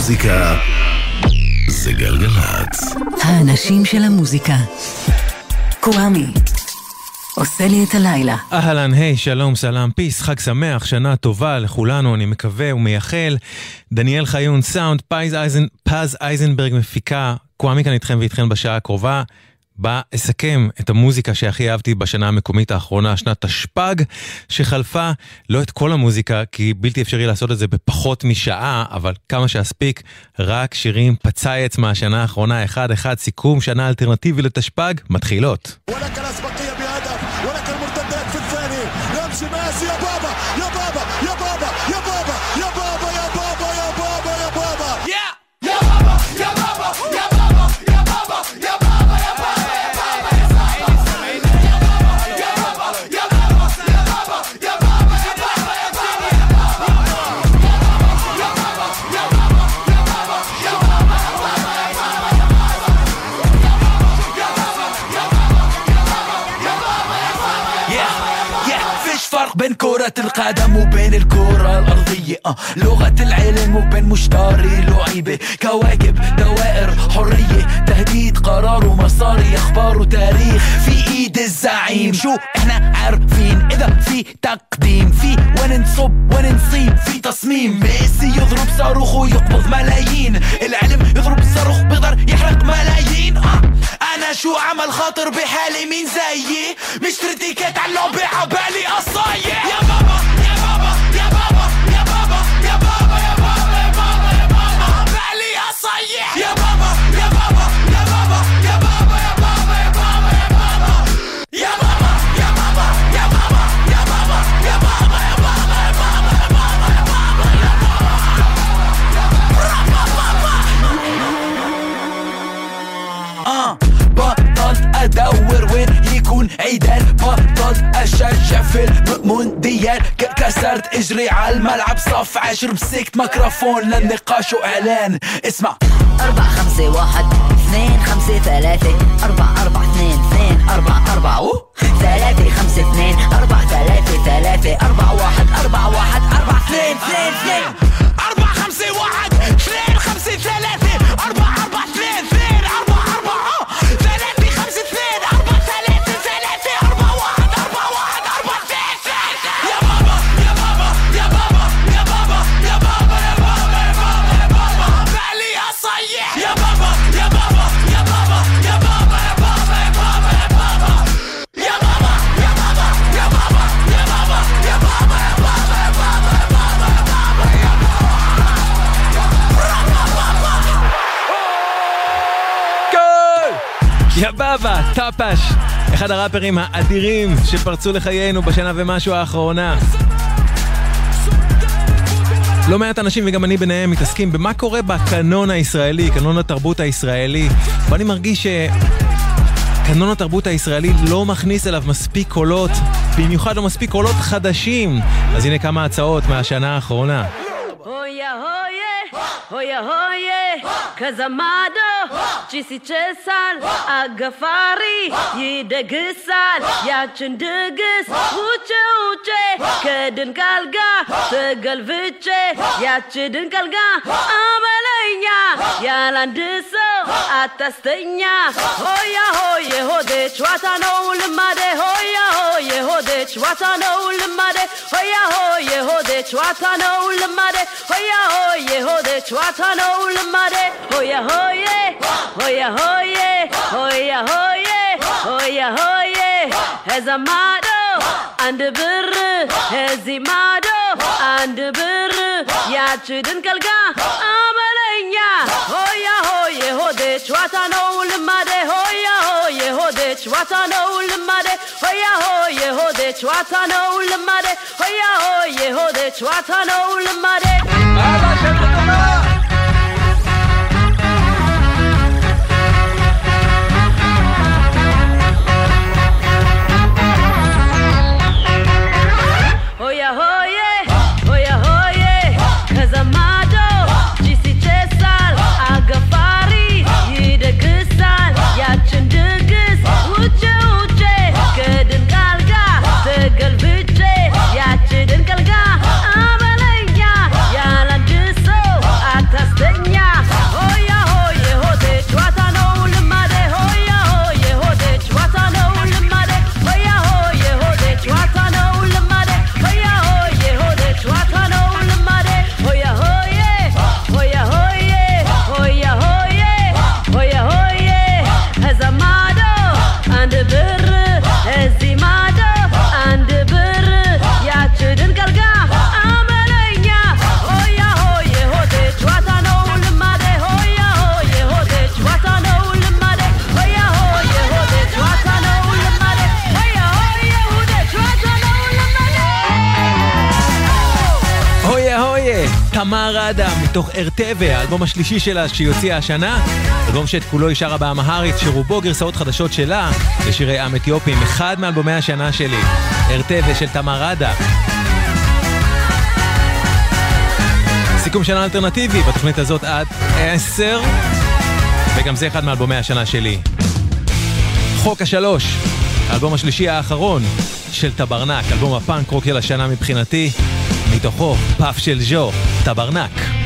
המוזיקה זה גלגלצ. האנשים של המוזיקה. קוואמי. עושה לי את הלילה. אהלן, היי, שלום, סלאם, פיס, חג שמח, שנה טובה לכולנו, אני מקווה ומייחל. דניאל חיון סאונד, פז, אייזן, פז אייזנברג מפיקה, קוואמי כאן איתכם ואיתכן בשעה הקרובה. בה אסכם את המוזיקה שהכי אהבתי בשנה המקומית האחרונה, שנת תשפ"ג, שחלפה לא את כל המוזיקה, כי בלתי אפשרי לעשות את זה בפחות משעה, אבל כמה שאספיק, רק שירים פצייץ מהשנה האחרונה, אחד-אחד, סיכום שנה אלטרנטיבי לתשפ"ג, מתחילות. بين كرة القدم وبين الكرة الأرضية. أه لغة العلم وبين مشتري لعيبة. كواكب دوائر حرية تهديد قرار ومصاري أخبار وتاريخ. في إيد الزعيم. شو إحنا عارفين؟ إذا في تقديم في وين نصب وين نصيب؟ في تصميم. ميسي يضرب صاروخ ويقبض ملايين. العلم يضرب صاروخ بيقدر يحرق ملايين. أه أنا شو عمل خاطر بحالي؟ مين زيي؟ مش تيكت على اللعبة عبالي قصاية Yeah, عيدان بطلت أشجع في المونديال كسرت إجري على الملعب صف عشر مسكت ميكروفون للنقاش وإعلان. اسمع. أربعة خمسة واحد اثنين خمسة ثلاثة. أربعة أربعة اثنين اثنين أربعة أربعة. ثلاثة خمسة اثنين أربعة ثلاثة ثلاثة. أربعة واحد أربعة واحد أربعة اثنين اثنين اثنين. أربعة خمسة واحد اثنين. פאפש, אחד הראפרים האדירים שפרצו לחיינו בשנה ומשהו האחרונה. לא מעט אנשים, וגם אני ביניהם, מתעסקים במה קורה בקנון הישראלי, קנון התרבות הישראלי. ואני מרגיש שקנון התרבות הישראלי לא מכניס אליו מספיק קולות, במיוחד לא מספיק קולות חדשים. אז הנה כמה הצעות מהשנה האחרונה. אויה אויה, אויה הויה, כזמדה ሲችሳል አገፋሪ ይደግሳል ያችን ድግስ ውጭ ውጭ ከድንቃልጋ ተገልፍቼ ያች ድንቃልጋ አበ አመለኛ ያላንድ ሰው አታስተኛ። ሆያ ሆዬ ሆዴ ጨዋታ ነው ልማዴ፣ ሆያ ሆዬ ሆዴ ጨዋታ ነው ልማዴ፣ ሆያ ሆዬ ሆዴ ጨዋታ ነው ልማዴ፣ ሆያ ሆዬ ሆዴ ጨዋታ ነው ልማዴ፣ ሆያ ሆዬ ሆያ ሆዬ ሆያ ሆዬ ሆያ ሆዬ እዛ ማዶ አንድ ብር እዚህ ማዶ አንድ ብር ያች ድንቅ chwatano ulemade hoya hoye hode chwatano ulemade hoya hoye hode chwatano ulemade Ala shekutama אדם, מתוך ארטבה, האלבום השלישי שלה שהיא הוציאה השנה. אלבום שאת כולו היא שרה באמהרית, שרובו גרסאות חדשות שלה לשירי עם אתיופים, אחד מאלבומי השנה שלי. ארטבה של תמר אדם. סיכום שנה אלטרנטיבי, בתוכנית הזאת עד עשר, וגם זה אחד מאלבומי השנה שלי. חוק השלוש, האלבום השלישי האחרון של טברנק, אלבום הפאנק רוק של השנה מבחינתי, מתוכו פאף של ז'ו, טברנק.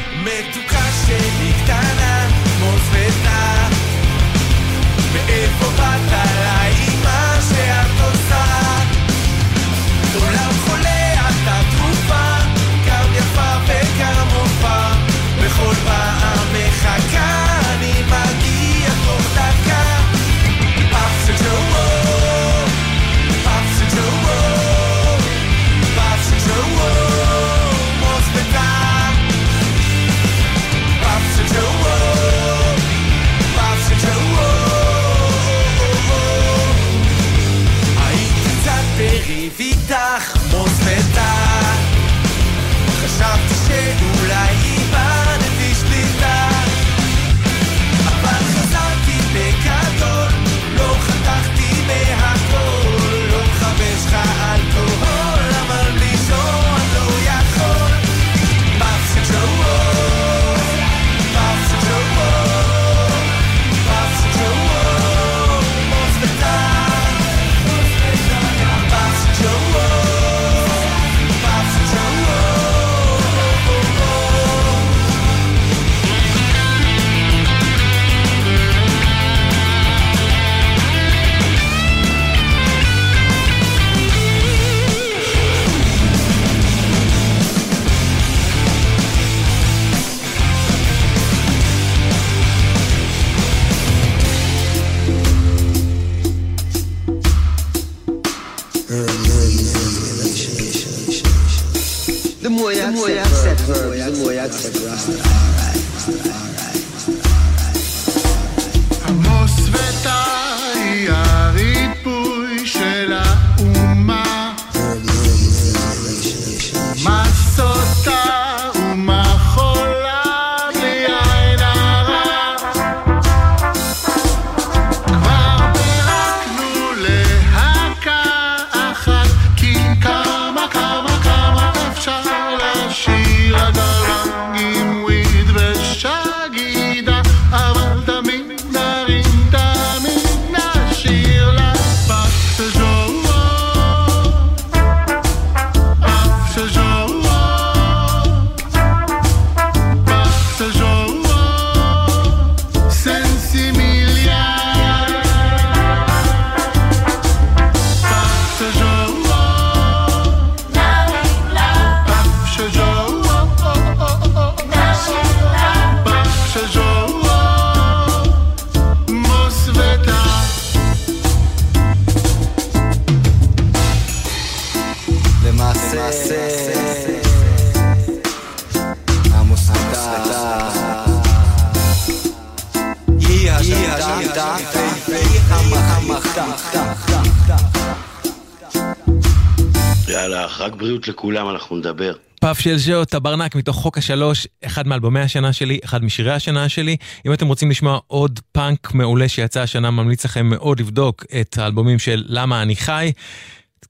רק בריאות לכולם, אנחנו נדבר. פאף של ז'ו, טברנק מתוך חוק השלוש, אחד מאלבומי השנה שלי, אחד משירי השנה שלי. אם אתם רוצים לשמוע עוד פאנק מעולה שיצא השנה, ממליץ לכם מאוד לבדוק את האלבומים של למה אני חי,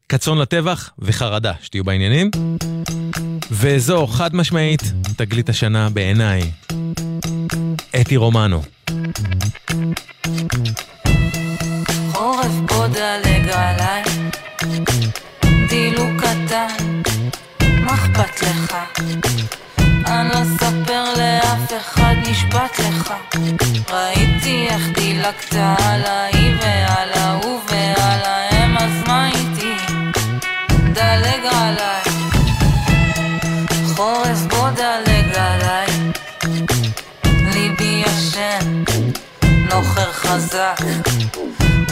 קצון לטבח וחרדה, שתהיו בעניינים. וזו חד משמעית תגלית השנה בעיניי. אתי רומנו. חורף בוא דלג עליי, דילוג קטן, מה אכפת לך? אני לא אספר לאף אחד, נשבעת לך. ראיתי איך דילגת עליי ועל ההוא ועל ההם, אז מה איתי? דלג עליי. חורף בוא דלג עליי, ליבי ישן, נוחר חזק.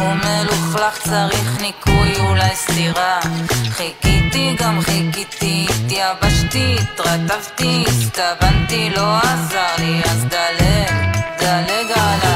ומלוכלך צריך ניקוי אולי סתירה חיכיתי גם חיכיתי התייבשתי התרטבתי הסתבנתי לא עזר לי אז דלג דלג עליי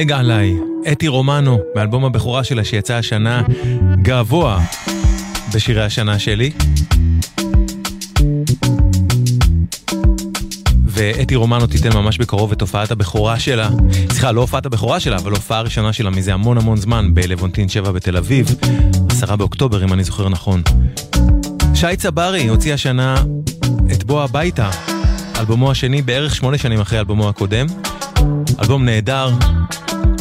דלג עליי, אתי רומנו, מאלבום הבכורה שלה שיצא השנה, געבוע בשירי השנה שלי. ואתי רומנו תיתן ממש בקרוב את הופעת הבכורה שלה, סליחה, לא הופעת הבכורה שלה, אבל הופעה ראשונה שלה מזה המון המון זמן בלוונטין 7 בתל אביב, עשרה באוקטובר אם אני זוכר נכון. שי צברי הוציא השנה את בוא הביתה, אלבומו השני בערך שמונה שנים אחרי אלבומו הקודם. אלבום נהדר,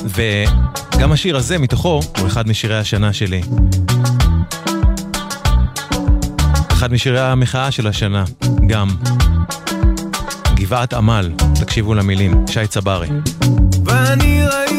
וגם השיר הזה מתוכו הוא אחד משירי השנה שלי. אחד משירי המחאה של השנה, גם. גבעת עמל, תקשיבו למילים, שי צברי. ואני ראיתי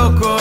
לא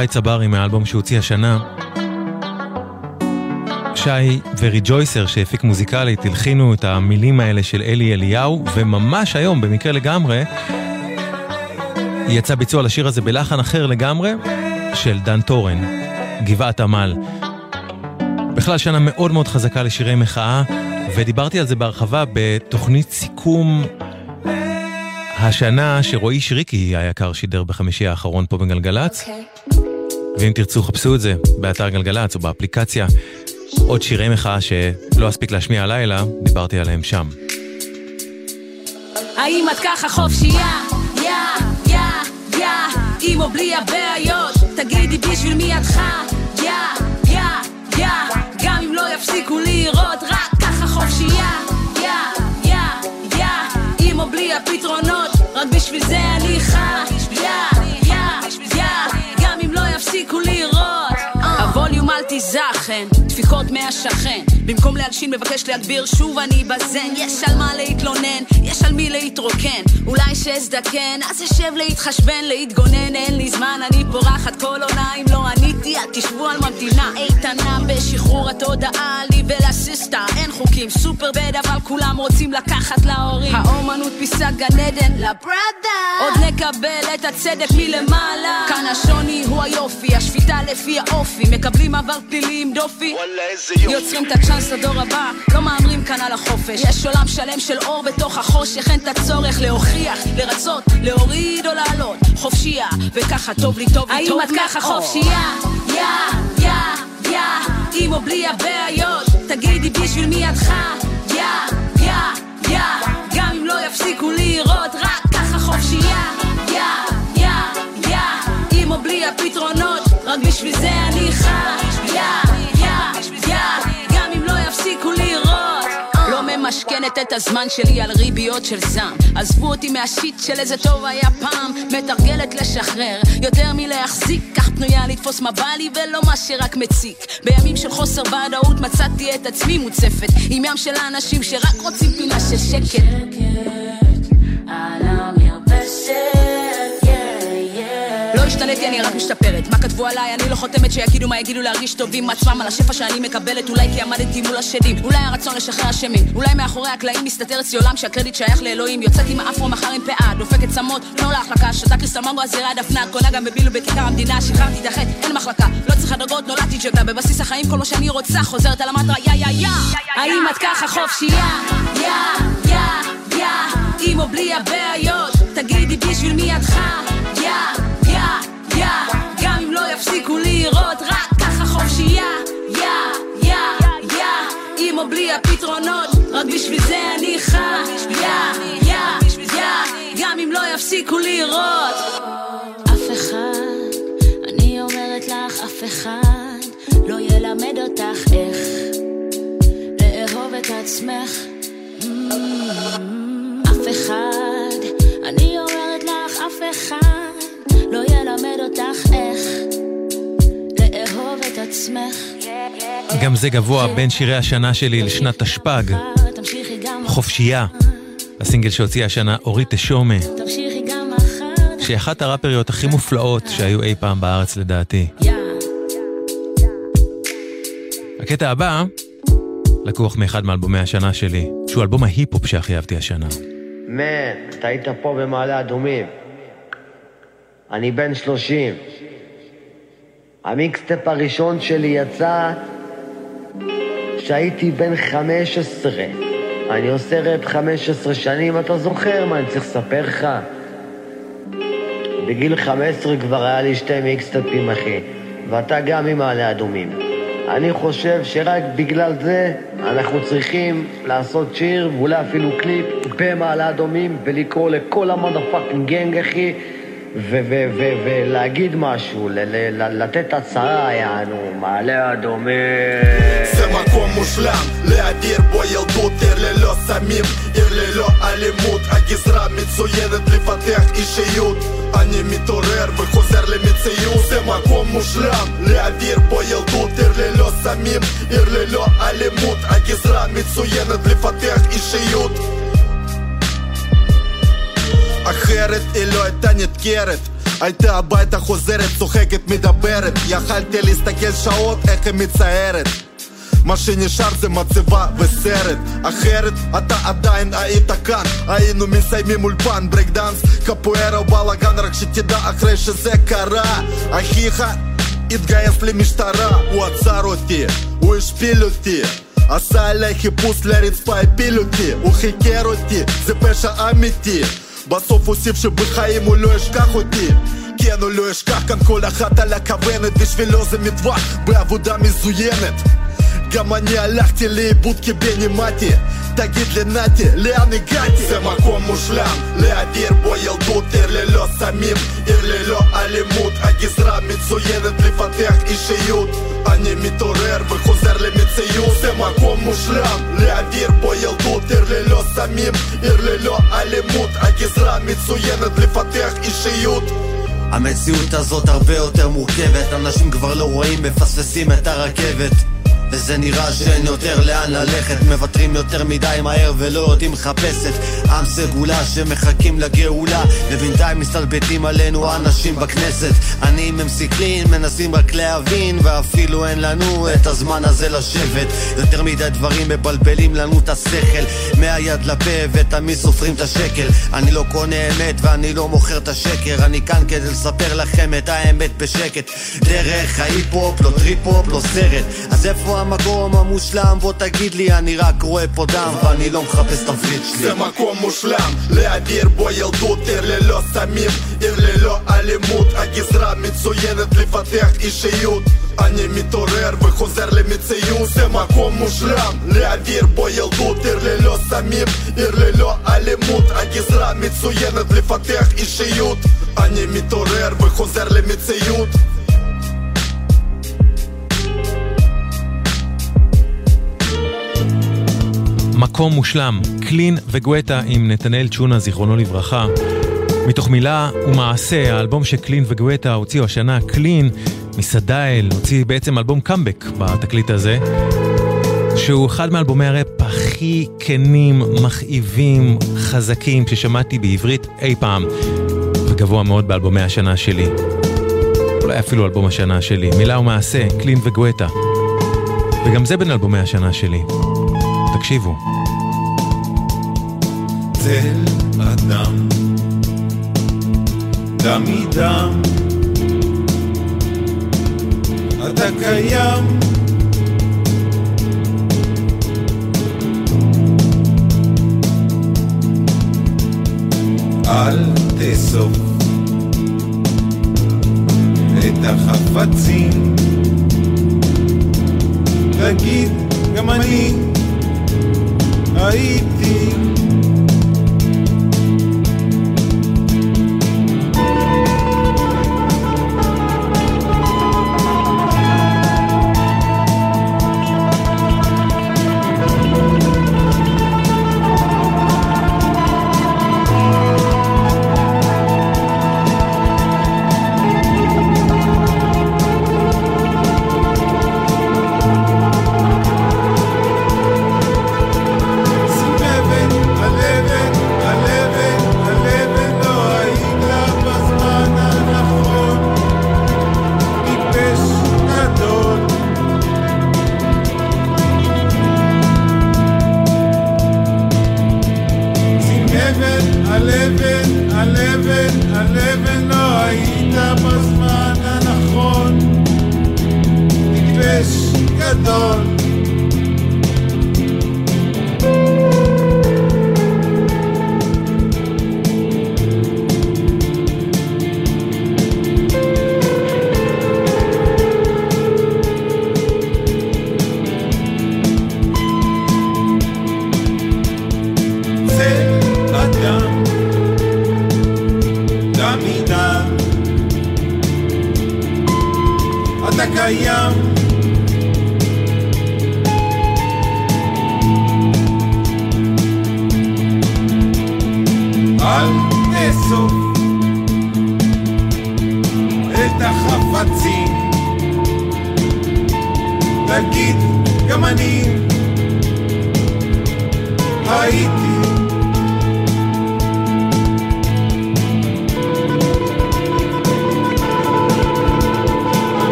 שי צברי מהאלבום שהוציא השנה. שי וריג'ויסר שהפיק מוזיקלית הלחינו את המילים האלה של אלי אליהו, וממש היום, במקרה לגמרי, יצא ביצוע לשיר הזה בלחן אחר לגמרי, של דן טורן, גבעת עמל. בכלל שנה מאוד מאוד חזקה לשירי מחאה, ודיברתי על זה בהרחבה בתוכנית סיכום השנה שרועי שריקי היקר שידר בחמישי האחרון פה בגלגלצ. ואם תרצו חפשו את זה באתר גלגלצ או באפליקציה. עוד שירי מחאה שלא אספיק להשמיע הלילה, דיברתי עליהם שם. האם את ככה חופשייה? יא, יא, יא, עם או בלי הבעיות? תגידי בשביל מי את חיה? יא, יא, יא, גם אם לא יפסיקו לירות, רק ככה חופשייה? יא, יא, יא, עם או בלי הפתרונות, רק בשביל זה אני חיה? אם יפסיקו לירות. הווליום אל תיזכן, דפיקות מהשכן. במקום להלשין מבקש להגביר שוב אני בזן. יש על מה להתלונן, יש על מי להתרוקן. אולי שאזדקן, אז אשב להתחשבן, להתגונן, אין לי זמן, אני פורחת כל עונה אם לא עניתי, אל תשבו על ממתינה. איתנה בשחרור התודעה, לי ולסיסטה. אין חוקים, סופר בד, אבל כולם רוצים לקחת להורים. האומנות פיסת גן עדן לברדה. עוד נקבל את הצדק מלמעלה. כאן השוני הוא היופי, השפיטה לפי האופי. מקבלים עבר פלילי עם דופי. וואלה איזה יופי. יוצרים את הצ'אנס לדור הבא, לא מהמרים כאן על החופש. יש עולם שלם של אור בתוך החושך, אין את הצורך להוכיח, לרצות, להוריד או לעלות. חופשייה, וככה טוב לי, טוב לי, טוב האם את ככה חופשייה? יא, יא, יא, עם או בלי הבעיות, תגידי בשביל מי את חיה? יא, יא, יא, גם אם לא יפסיקו לירות, רק ככה חופשייה. יא, ממשכנת את הזמן שלי על ריביות של זעם. עזבו אותי מהשיט של איזה טוב היה פעם. מתרגלת לשחרר יותר מלהחזיק. כך פנויה לתפוס מה בא לי ולא מה שרק מציק. בימים של חוסר ודאות מצאתי את עצמי מוצפת. עם ים של האנשים שרק רוצים פינה של שקט על המרפסת, השתניתי, אני רק משתפרת. מה כתבו עליי? אני לא חותמת שיגידו מה יגידו להרגיש טוב עם עצמם על השפע שאני מקבלת. אולי כי עמדתי מול השדים, אולי הרצון לשחרר אשמים. אולי מאחורי הקלעים מסתתר אצלי עולם שהקרדיט שייך לאלוהים. יוצאת עם האפרו מחר עם פאה, דופקת צמות, תנו להחלקה. שותה קריסטל ממבו הזירה דפנה, קונה גם בבילו בכיכר המדינה. שחררתי את החטא, אין מחלקה. לא צריכה דרגות, נולדתי ג'וטה. בבסיס החיים כל מה שאני רוצה, חוזרת על המטרה, יא יא יא. האם את ככה חופשייה? יא, יא, יא, עם או בלי הבעיות, תגידי בשביל מי את חיה? יא, יא, יא, גם אם לא יפסיקו לירות, רק ככה חופשייה. יא, יא, יא, עם או בלי הפתרונות, רק בשביל זה אני חיה. יא, יא, יא, גם אם לא יפסיקו לירות. אף אחד, אני אומרת לך, אף אחד לא ילמד אותך איך לאהוב את עצמך. Mm, אף אחד, אני אומרת לך, אף אחד לא ילמד אותך איך לאהוב את עצמך. גם זה גבוה בין שירי השנה שלי לשנת תשפ"ג. חופשייה, הסינגל שהוציאה השנה אורית תשומה. שהיא אחת הראפריות הכי מופלאות שהיו אי פעם בארץ לדעתי. הקטע הבא לקוח מאחד מאלבומי השנה שלי, שהוא אלבום ההיפ-הופ שהכי אהבתי השנה. מן, אתה היית פה במעלה אדומים. אני בן שלושים. המיקסטפ הראשון שלי יצא כשהייתי בן חמש עשרה. אני עושה ראפ חמש עשרה שנים, אתה זוכר מה אני צריך לספר לך? בגיל חמש עשרה כבר היה לי שתי מיקסטפים, אחי. ואתה גם ממעלה אדומים. אני חושב שרק בגלל זה אנחנו צריכים לעשות שיר ואולי אפילו קליפ במעלה אדומים ולקרוא לכל ה motherfucking gang, אחי, ולהגיד משהו, לתת הצהרה, יענו, מעלה אדומים. זה מקום מושלם להעביר בו ילדות עיר ללא סמים, עיר ללא אלימות. הגזרה מצוינת לפתח אישיות. אני מתעורר וחוזר למציאות. זה מקום מושלם להעביר בו ילדות עיר ללא סמים, עיר ללא אלימות. הגזרה מצוינת לפתח אישיות אחרת היא לא הייתה נדקרת. הייתה הביתה חוזרת, צוחקת, מדברת. יכלתי להסתכל שעות איך היא מציירת מה שנשאר זה מצבה וסרט. אחרת אתה עדיין היית כאן. היינו מסיימים אולפן ברייק דאנס קפוארה ובלאגן רק שתדע אחרי שזה קרה. אחיך התגייס למשטרה הוא עצר אותי הוא השפיל אותי. עשה עליי חיפוש לרצפה הפיל אותי הוא חיקר אותי זה פשע אמיתי בסוף הוסיף שבחיים הוא לא ישכח אותי. כן, הוא לא אשכח כאן כל אחת על הכוונת בשבילו זה מטווח בעבודה מזוינת. גם אני הלכתי לאיבוד כבן אימתי תגיד לי נתי, לאן הגעתי? זה מקום מושלם לאוויר בו ילדות עיר ללא סמים, עיר אני מתעורר וחוזר למציאות זה מקום מושלם לאוויר בו ילדות עיר ללא סמים, עיר ללא אלימות הגזרה מצוינת לפתח אישיות המציאות הזאת הרבה יותר מורכבת אנשים כבר לא רואים, מפספסים את הרכבת וזה נראה שאין יותר לאן ללכת. מוותרים יותר מדי מהר ולא יודעים לחפש את עם סגולה שמחכים לגאולה ובינתיים מסתלבטים עלינו אנשים בכנסת. עניים הם סיכלין, מנסים רק להבין ואפילו אין לנו את הזמן הזה לשבת. יותר מדי דברים מבלבלים לנו את השכל. מהיד לפה ותמיד סופרים את השקל. אני לא קונה אמת ואני לא מוכר את השקר. אני כאן כדי לספר לכם את האמת בשקט. דרך ההיפ-הופ, לא טריפ-הופ, לא סרט. אז איפה המקום המושלם? בוא תגיד לי, אני רק רואה פה דם ואני לא מחפש תפריט שלי. זה מקום מושלם, להעביר בו ילדות, עיר ללא סמים, עיר ללא אלימות, הגזרה מצוינת לפתח אישיות. אני מתעורר וחוזר למציאות זה מקום מושלם להעביר בו ילדות עיר ללא סמים עיר ללא אלימות הגזרה מצוינת לפתח אישיות אני מתעורר וחוזר למציאות מקום מושלם, קלין וגואטה עם נתנאל צ'ונה, זיכרונו לברכה. מתוך מילה ומעשה, האלבום שקלין וגואטה הוציאו השנה, קלין מסדאל, הוציא בעצם אלבום קאמבק בתקליט הזה, שהוא אחד מאלבומי הראפ הכי כנים, מכאיבים, חזקים ששמעתי בעברית אי פעם, וגבוה מאוד באלבומי השנה שלי. אולי אפילו אלבום השנה שלי, מילה ומעשה, קלין וגואטה. וגם זה בין אלבומי השנה שלי. תקשיבו. צל אדם, דם מדם, אתה קיים. אל תאסוף את החפצים, תגיד גם אני Haiti.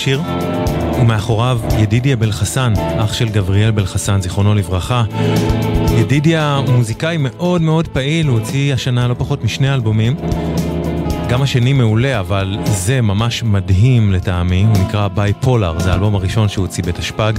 השיר, ומאחוריו ידידיה בלחסן, אח של גבריאל בלחסן, זיכרונו לברכה. ידידיה הוא מוזיקאי מאוד מאוד פעיל, הוא הוציא השנה לא פחות משני אלבומים. גם השני מעולה, אבל זה ממש מדהים לטעמי, הוא נקרא ביי פולר, זה האלבום הראשון שהוא הוציא בתשפ"ג.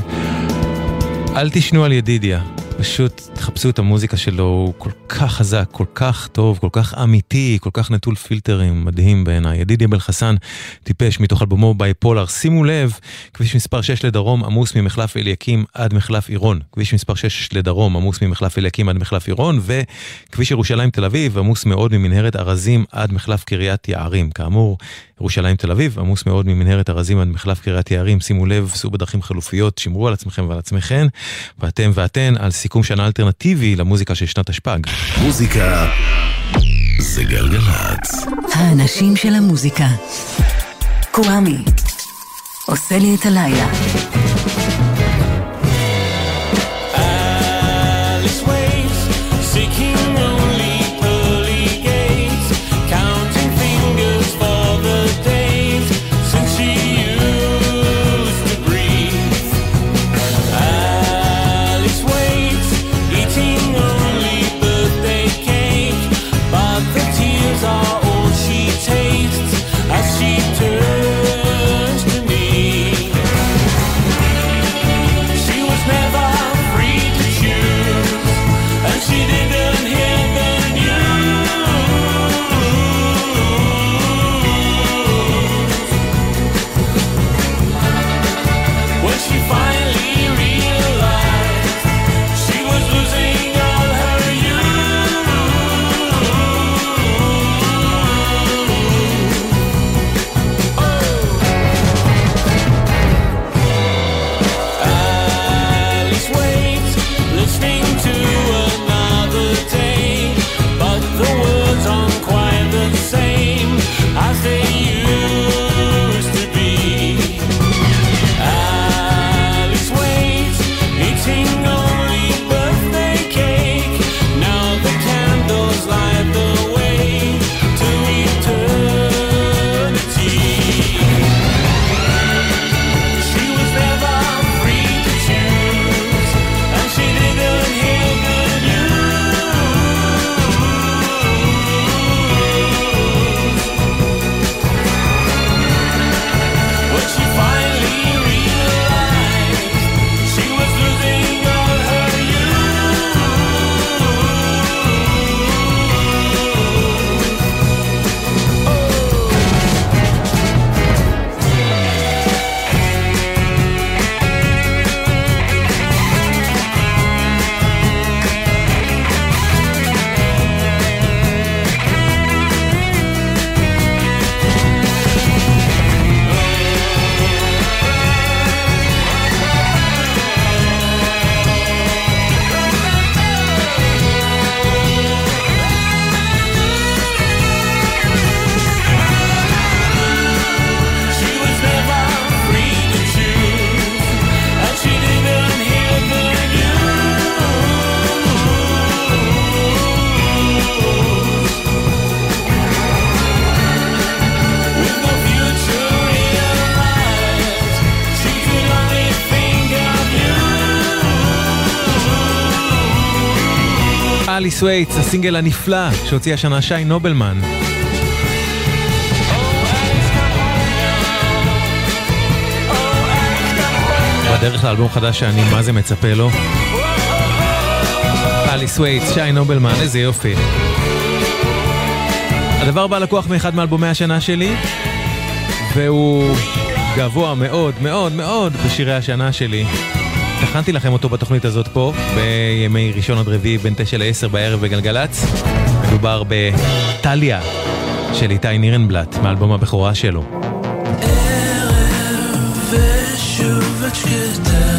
אל תשנו על ידידיה, פשוט תחפשו את המוזיקה שלו, הוא כל כך חזק, כל כך טוב, כל כך אמיתי, כל כך נטול פילטרים, מדהים בעיניי. ידידיה בלחסן טיפש מתוך אלבומו בייפולר. שימו לב, כביש מספר 6 לדרום עמוס ממחלף אליקים עד מחלף עירון. כביש מספר 6 לדרום עמוס ממחלף אליקים עד מחלף עירון, וכביש ירושלים תל אביב עמוס מאוד ממנהרת ארזים עד מחלף קריית יערים. כאמור, ירושלים תל אביב עמוס מאוד ממנהרת ארזים עד מחלף קריית יערים. שימו לב, סעו בדרכים חלופיות, שמרו על עצמכם ועל עצמכן, ואתם ואתן על סיכום שנה אלטרנטיבי למוזיקה של שנת תשפ"ג. מוזיקה זה גלגלצ. האנשים של המוזיקה. קוואמי. עושה לי את הלילה. You. Alice Waits, הסינגל הנפלא שהוציא השנה שי נובלמן. בדרך לאלבום חדש שאני מה זה מצפה לו. Alice Waits, שי נובלמן, איזה יופי. הדבר הבא לקוח מאחד מאלבומי השנה שלי, והוא גבוה מאוד מאוד מאוד בשירי השנה שלי. הכנתי לכם אותו בתוכנית הזאת פה, בימי ראשון עד רביעי בין 9 ל-10 בערב בגלגלצ. מדובר בטליה של איתי נירנבלט, מאלבום הבכורה שלו. ושוב את שקטה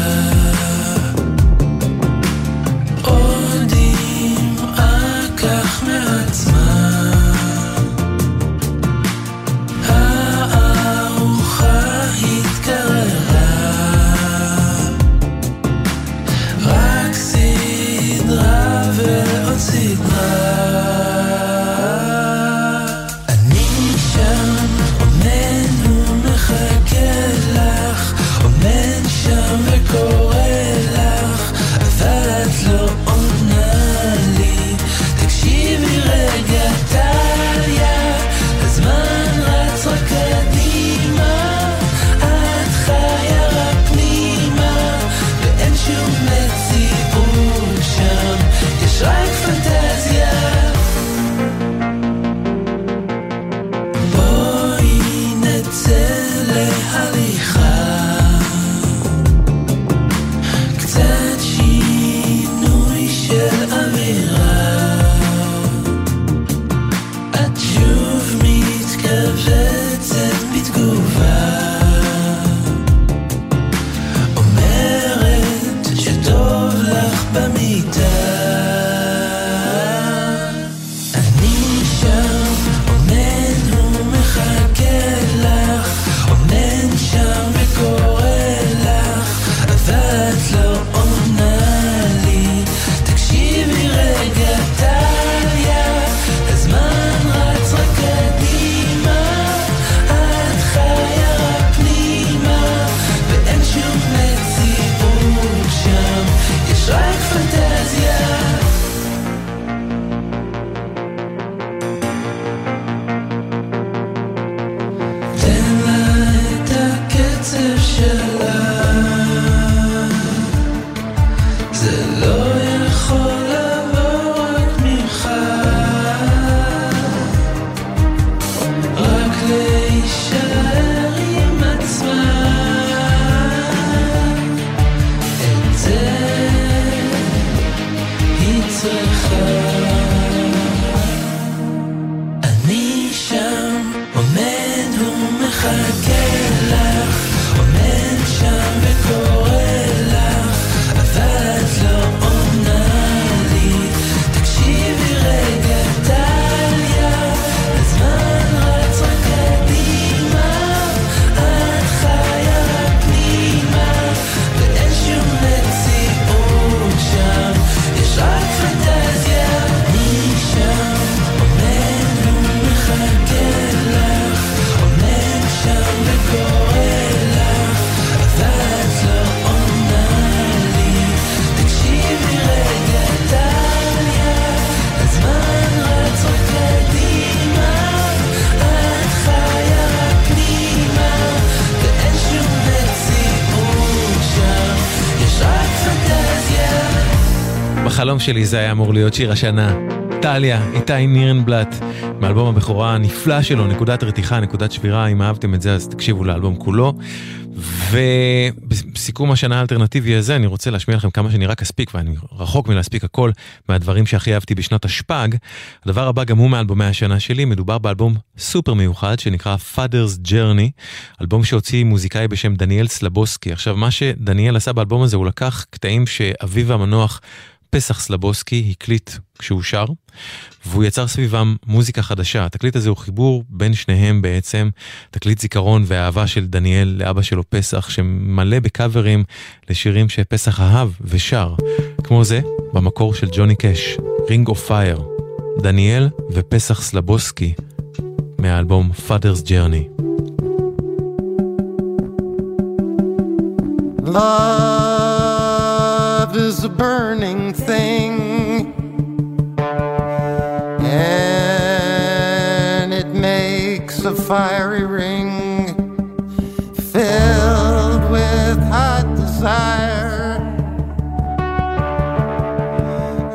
שלי זה היה אמור להיות שיר השנה. טליה, איתי נירנבלט, מאלבום הבכורה הנפלא שלו, נקודת רתיחה, נקודת שבירה, אם אהבתם את זה אז תקשיבו לאלבום כולו. ובסיכום השנה האלטרנטיבי הזה אני רוצה להשמיע לכם כמה שאני רק אספיק, ואני רחוק מלהספיק הכל מהדברים שהכי אהבתי בשנות השפג. הדבר הבא גם הוא מאלבומי השנה שלי, מדובר באלבום סופר מיוחד שנקרא Father's Journey, אלבום שהוציא מוזיקאי בשם דניאל סלבוסקי. עכשיו מה שדניאל עשה באלבום הזה הוא לקח קטעים שאביו המנוח פסח סלבוסקי הקליט כשהוא שר, והוא יצר סביבם מוזיקה חדשה. התקליט הזה הוא חיבור בין שניהם בעצם, תקליט זיכרון והאהבה של דניאל לאבא שלו פסח, שמלא בקאברים לשירים שפסח אהב ושר, כמו זה במקור של ג'וני קאש, Ring of Fire, דניאל ופסח סלבוסקי, מהאלבום Father's Journey. Love a burning thing, and it makes a fiery ring filled with hot desire.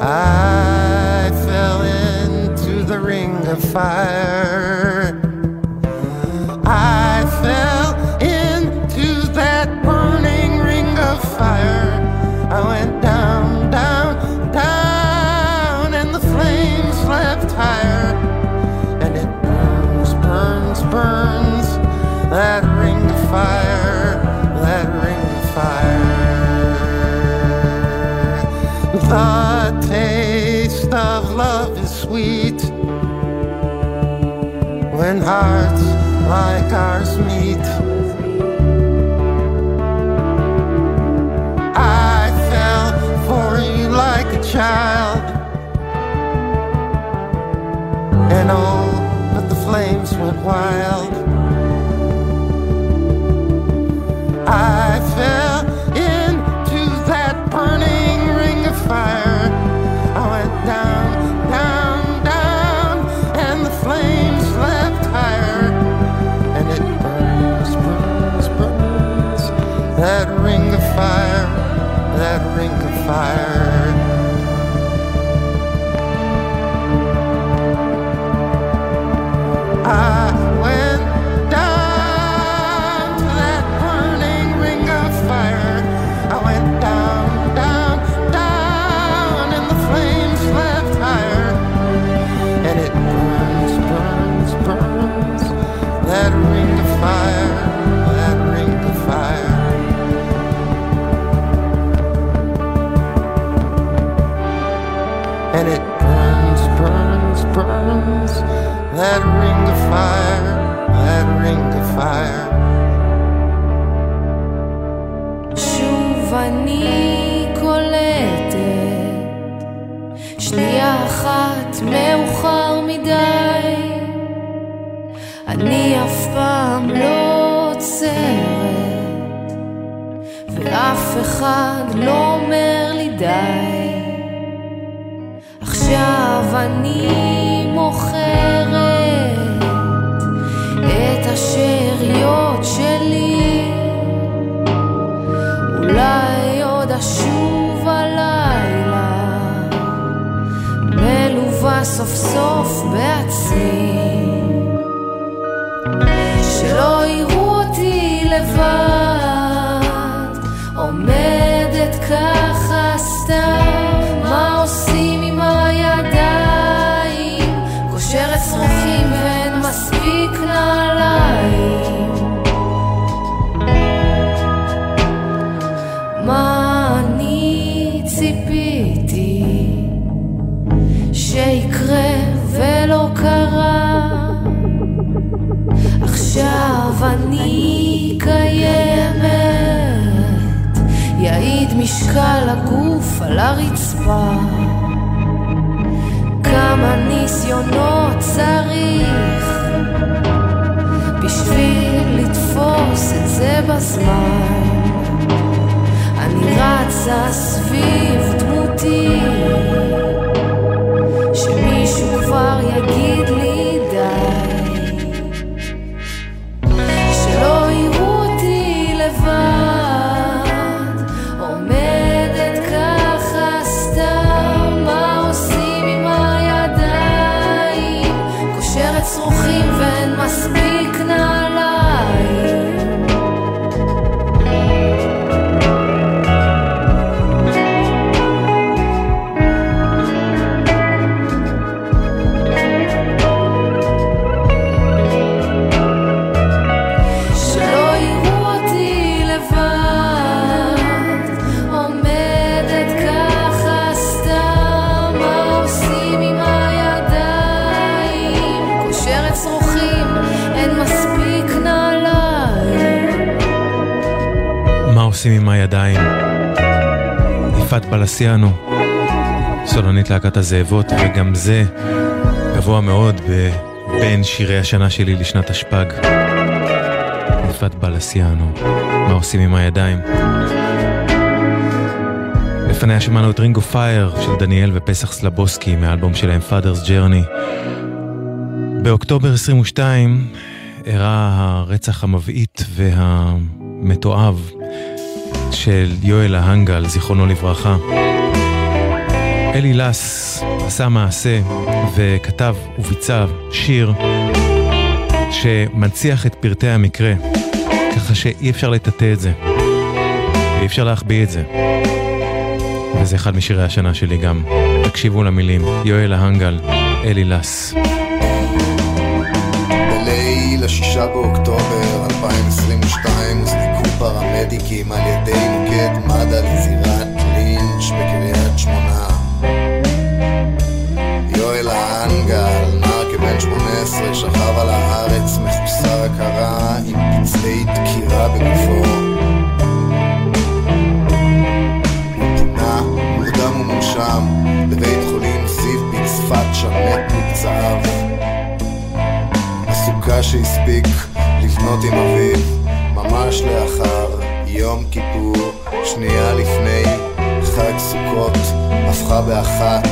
I fell into the ring of fire. Ours meet. I fell for you like a child. And oh, but the flames went wild. I fell into that burning ring of fire. That פלסיאנו, סולנית להקת הזאבות, וגם זה גבוה מאוד בין שירי השנה שלי לשנת תשפ"ג. יפעת פלסיאנו, מה עושים עם הידיים? לפניה שמענו את רינגו פייר של דניאל ופסח סלבוסקי מהאלבום שלהם Father's Journey. באוקטובר 22 אירע הרצח המבעית והמתועב של יואל ההנגל, זיכרונו לברכה. אלי לס עשה מעשה וכתב וביצע שיר שמנציח את פרטי המקרה, ככה שאי אפשר לטאטא את זה, ואי אפשר להחביא את זה. וזה אחד משירי השנה שלי גם. תקשיבו למילים, יואל ההנגל, אלי לס. בליל השישה באוקטובר 2022 הוזנקו פרמדיקים על ידי מוקד מד"א לזירת לינץ' בקריית שמונה. יואל האנגל, נער כבן 18, שכב על הארץ מחוסר הכרה עם פצעי דקירה בגופו. הוא פונה מורדם ומונשם לבית חולים זיו בצפת שם מת מפצעיו. הסוכה שהספיק לבנות עם אביו, ממש לאחר יום כיפור, שנייה לפני חג סוכות, הפכה באחת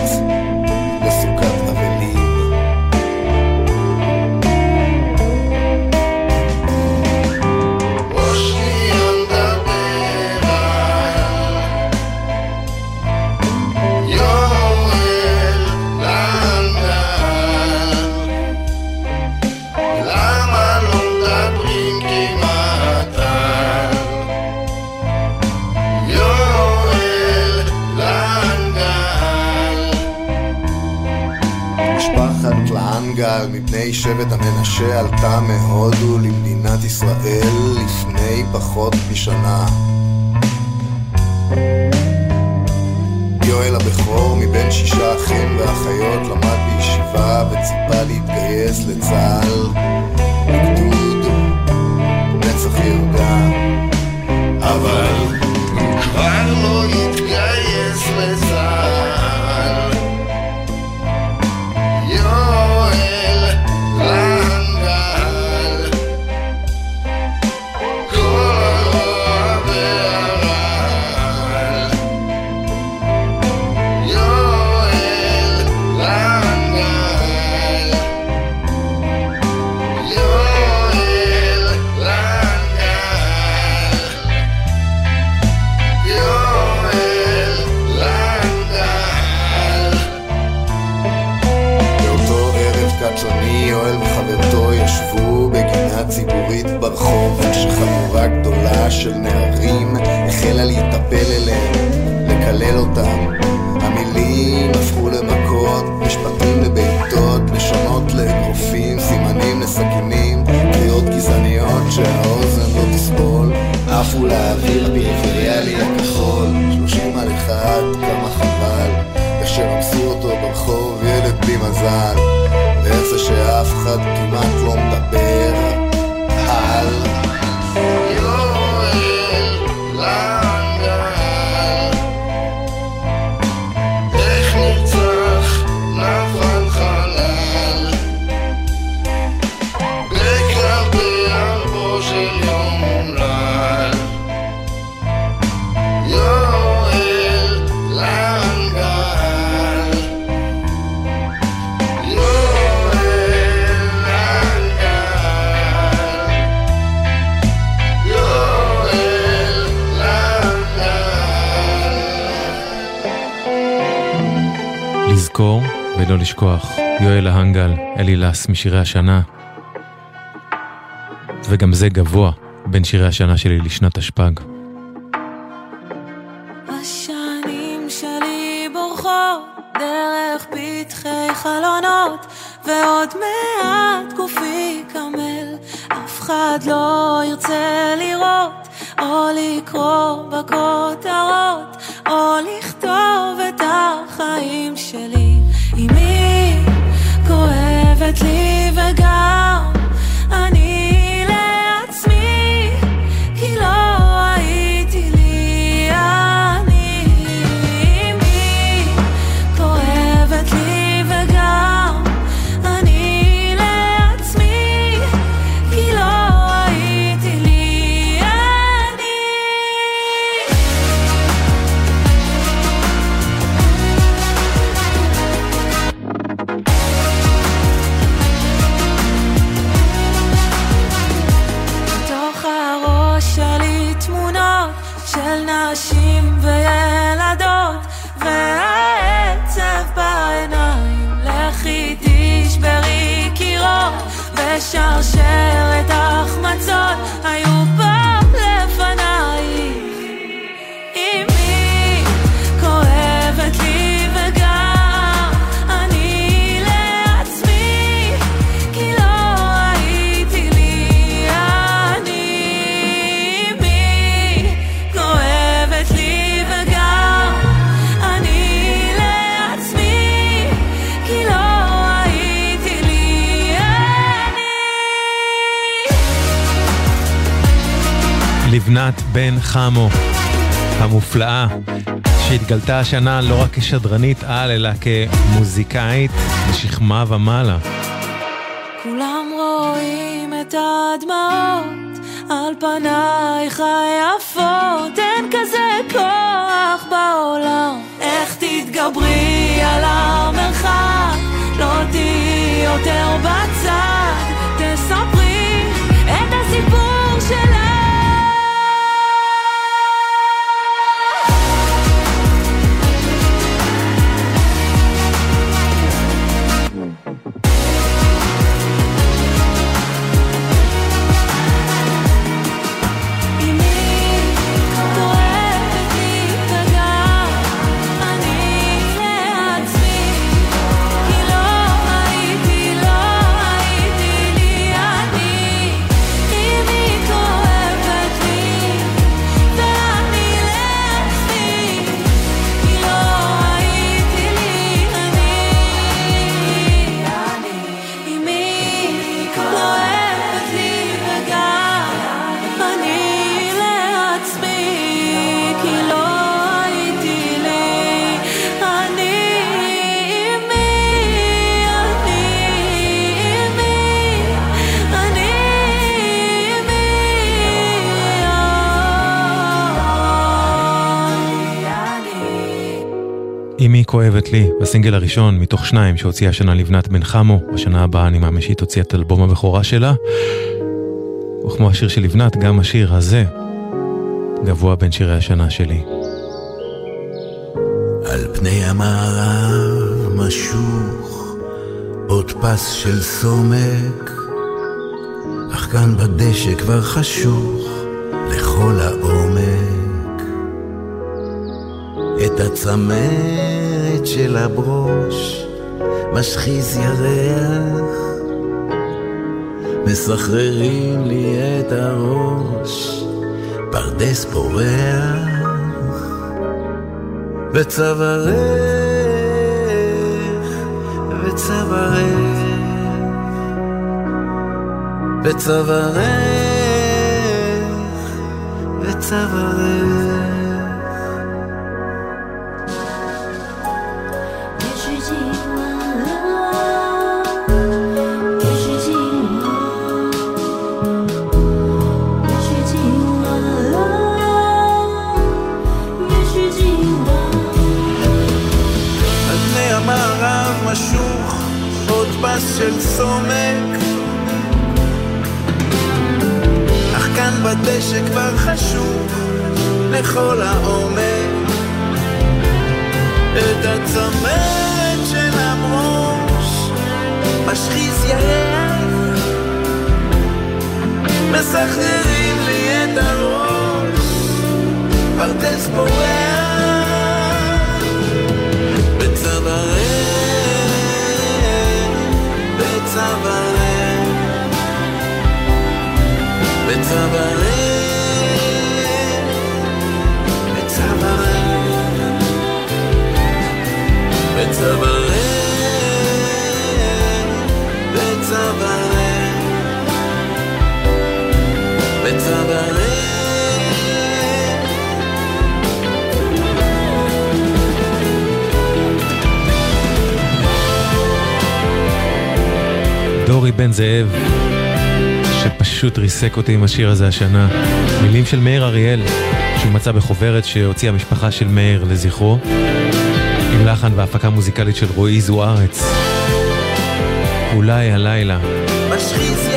מבני שבט המנשה עלתה מהודו למדינת ישראל לפני פחות משנה. יואל הבכור מבין שישה אחים ואחיות למד בישיבה וציפה להתגייס לצה"ל בגדוד נצח יהודה אבל לזכור ולא לשכוח. יואל להנגל, אלי לס משירי השנה. וגם זה גבוה בין שירי השנה שלי לשנת תשפ"ג. השנים שלי בורחות דרך פתחי חלונות ועוד מעט גופי קמל אף אחד לא ירצה לראות או לקרוא בכותרות לבנת בן חמו, המופלאה, שהתגלתה השנה לא רק כשדרנית על, אלא כמוזיקאית משכמה ומעלה. כולם רואים את הדמעות על פנייך היפות, אין כזה כוח בעולם. איך תתגברי על המרחק, לא תהיי יותר בצד, אמי כואבת לי, בסינגל הראשון מתוך שניים שהוציאה השנה לבנת בן חמו, בשנה הבאה אני מאמין שהיא תוציא את אלבום הבכורה שלה. וכמו השיר של לבנת, גם השיר הזה גבוה בין שירי השנה שלי. על פני המערב משוך עוד פס של סומק, אך כאן בדשא כבר חשוך לכל העומק. את הצמרת של הברוש משחיז ירח, מסחררים לי את הראש, פרדס פורח. וצווארך, וצווארך, וצווארך, וצווארך. שכבר חשוב לכל העומק. את הצמרת של המראש משחיז ירח מסחררים לי את הראש פרדס בורח. בצווארך בצווארך. דורי בן זאב, שפשוט ריסק אותי עם השיר הזה השנה. מילים של מאיר אריאל, שהוא מצא בחוברת שהוציאה המשפחה של מאיר לזכרו. לחן והפקה מוזיקלית של רועי זוארץ. אולי הלילה. משחיז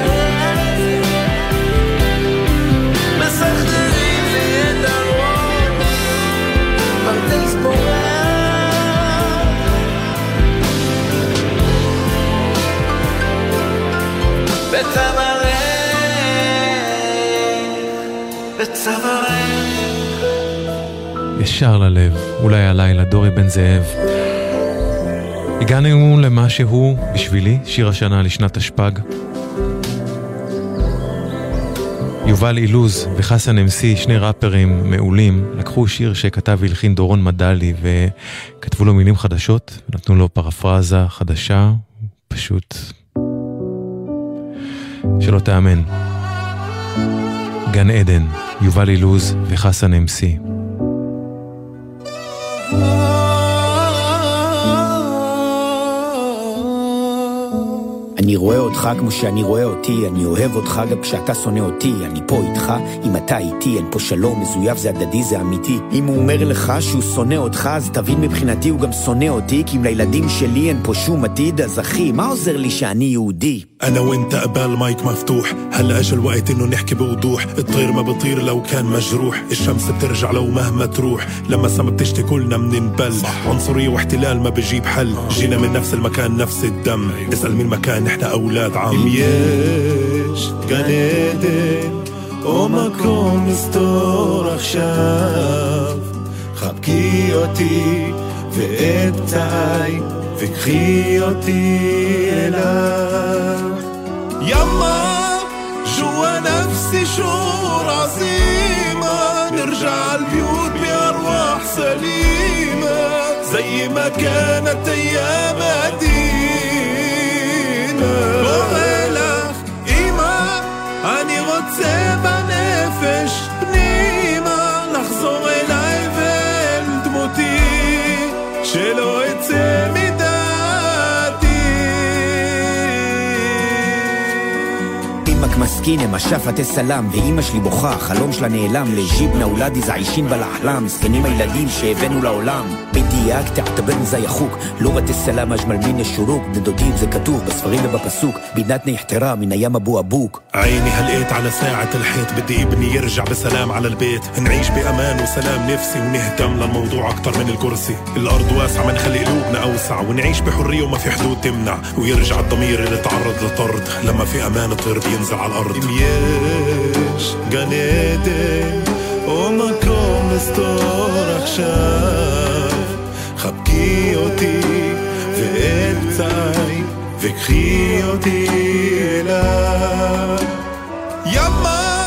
מסחררים ישר ללב, אולי הלילה, דורי בן זאב. הגענו למה שהוא, בשבילי, שיר השנה לשנת תשפ"ג. יובל אילוז וחסן אמסי, שני ראפרים מעולים, לקחו שיר שכתב והלחין דורון מדלי וכתבו לו מילים חדשות, נתנו לו פרפרזה חדשה, פשוט שלא תאמן. גן עדן, יובל אילוז וחסן אמסי. אני רואה אותך כמו שאני רואה אותי, אני אוהב אותך גם כשאתה שונא אותי, אני פה איתך, אם אתה איתי, אין פה שלום, מזויף זה הדדי, זה אמיתי. אם הוא אומר לך שהוא שונא אותך, אז תבין מבחינתי הוא גם שונא אותי, כי אם לילדים שלי אין פה שום עתיד, אז אחי, מה עוזר לי שאני יהודי? انا وانت قبال مايك مفتوح هلا اجى الوقت انه نحكي بوضوح الطير ما بطير لو كان مجروح الشمس بترجع لو مهما تروح لما السما بتشتي كلنا مننبل عنصرية واحتلال ما بجيب حل جينا من نفس المكان نفس الدم اسأل مين مكان احنا اولاد عم יש גן עדן או מקום מסתור עכשיו חבקי אותי ואת פצעיי וקחי אותי אליו يما جوا نفسي شعور عظيمة نرجع البيوت بأرواح سليمة. زي ما كانت أيام قديمة. אמא כמסכינה, משאפת סלאם, ואימא שלי בוכה, החלום שלה נעלם, לג'יבנה אולדי זעישין בלחלם, זקנים הילדים שהבאנו לעולם. בדיוק תעתבן זה יחוק, לא בת סלאם אג'מל מן שורוק, בדודים זה כתוב בספרים ובפסוק, בידתני احترام من ايام ابو ابوك عيني هلقيت على ساعة الحيط بدي ابني يرجع بسلام على البيت نعيش بأمان وسلام نفسي ونهتم للموضوع أكتر من الكرسي الأرض واسعة منخلي قلوبنا أوسع ونعيش بحرية وما في حدود تمنع ويرجع الضمير اللي تعرض لطرد لما في أمان الطير بينزل على الأرض יש גן עדן או מקום מסתור עכשיו חבקי אותי ואת פצעיי וקחי אותי אליו يما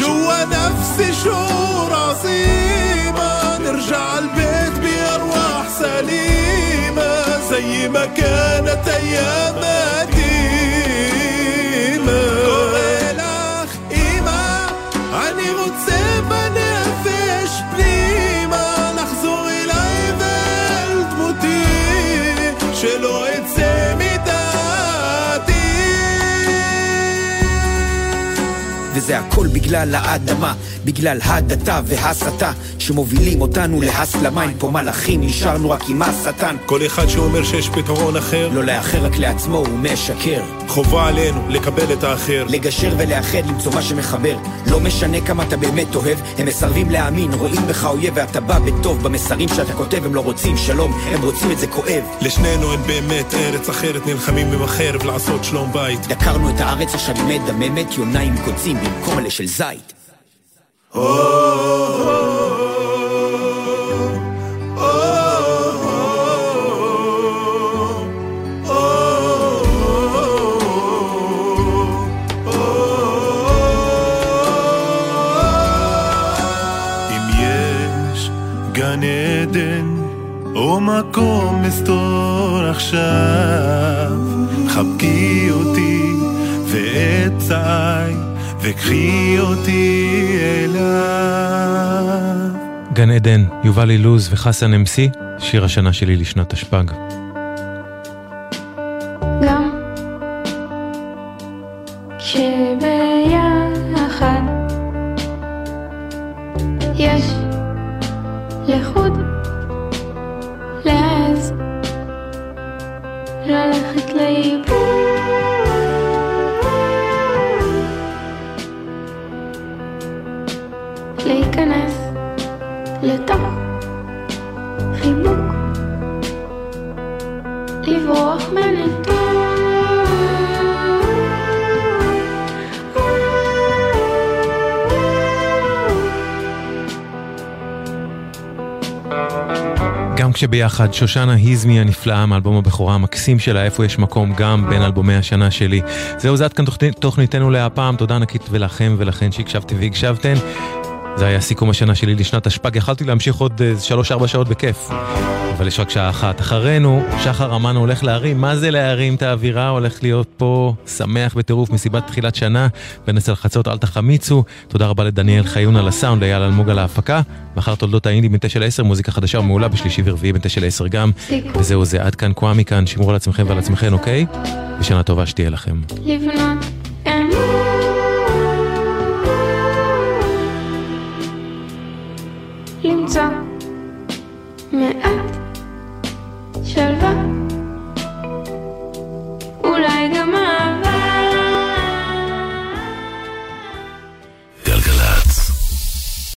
جوا نفسي شعور عظيمة نرجع البيت بأرواح سليمة زي ما كانت أيام قديمة וזה הכל בגלל האדמה, בגלל הדתה והסתה שמובילים אותנו להסלמה, אין פה מלאכים, נשארנו רק עם השטן. כל אחד שאומר שיש פתרון אחר לא לאחר רק לעצמו, הוא משקר. חובה עלינו לקבל את האחר לגשר ולאחד, למצוא מה שמחבר. לא משנה כמה אתה באמת אוהב, הם מסרבים להאמין, רואים בך אויב ואתה בא בטוב. במסרים שאתה כותב הם לא רוצים שלום, הם רוצים את זה כואב. לשנינו אין באמת ארץ אחרת נלחמים עם החרב לעשות שלום בית דקרנו את הארץ עכשיו היא מדממת, יונה עם קוצים במקום מלא של זית. גן עדן או מקום מסתור עכשיו חבקי אותי ואת פצעיי וקחי אותי אליו גן עדן, יובל אילוז וחסן אמסי, שיר השנה שלי לשנת תשפ"ג. כשביחד, שושנה היזמי הנפלאה מאלבום הבכורה המקסים שלה, איפה יש מקום גם בין אלבומי השנה שלי. זהו, זה עד כאן תוכנית- תוכניתנו להפעם, תודה ענקית ולכם ולכן שהקשבתם והקשבתן. זה היה סיכום השנה שלי לשנת תשפ"ג, יכלתי להמשיך עוד 3-4 שעות בכיף. אבל יש רק שעה אחת. אחרינו, שחר אמנו הולך להרים, מה זה להרים את האווירה? הולך להיות פה שמח בטירוף מסיבת תחילת שנה, בין עשר לחצות אל תחמיצו. תודה רבה לדניאל חיון על הסאונד, לאייל אלמוג על ההפקה. מחר תולדות האינדי בין 9 ל-10, מוזיקה חדשה ומעולה בשלישי ורביעי בין 9 ל-10 גם. וזהו זה, עד כאן קוואמי כאן, שמרו על עצמכם ועל עצמכם, אוקיי? ושנה טובה שתהיה לכם. לבנות אמון. למצוא מעט Shelva.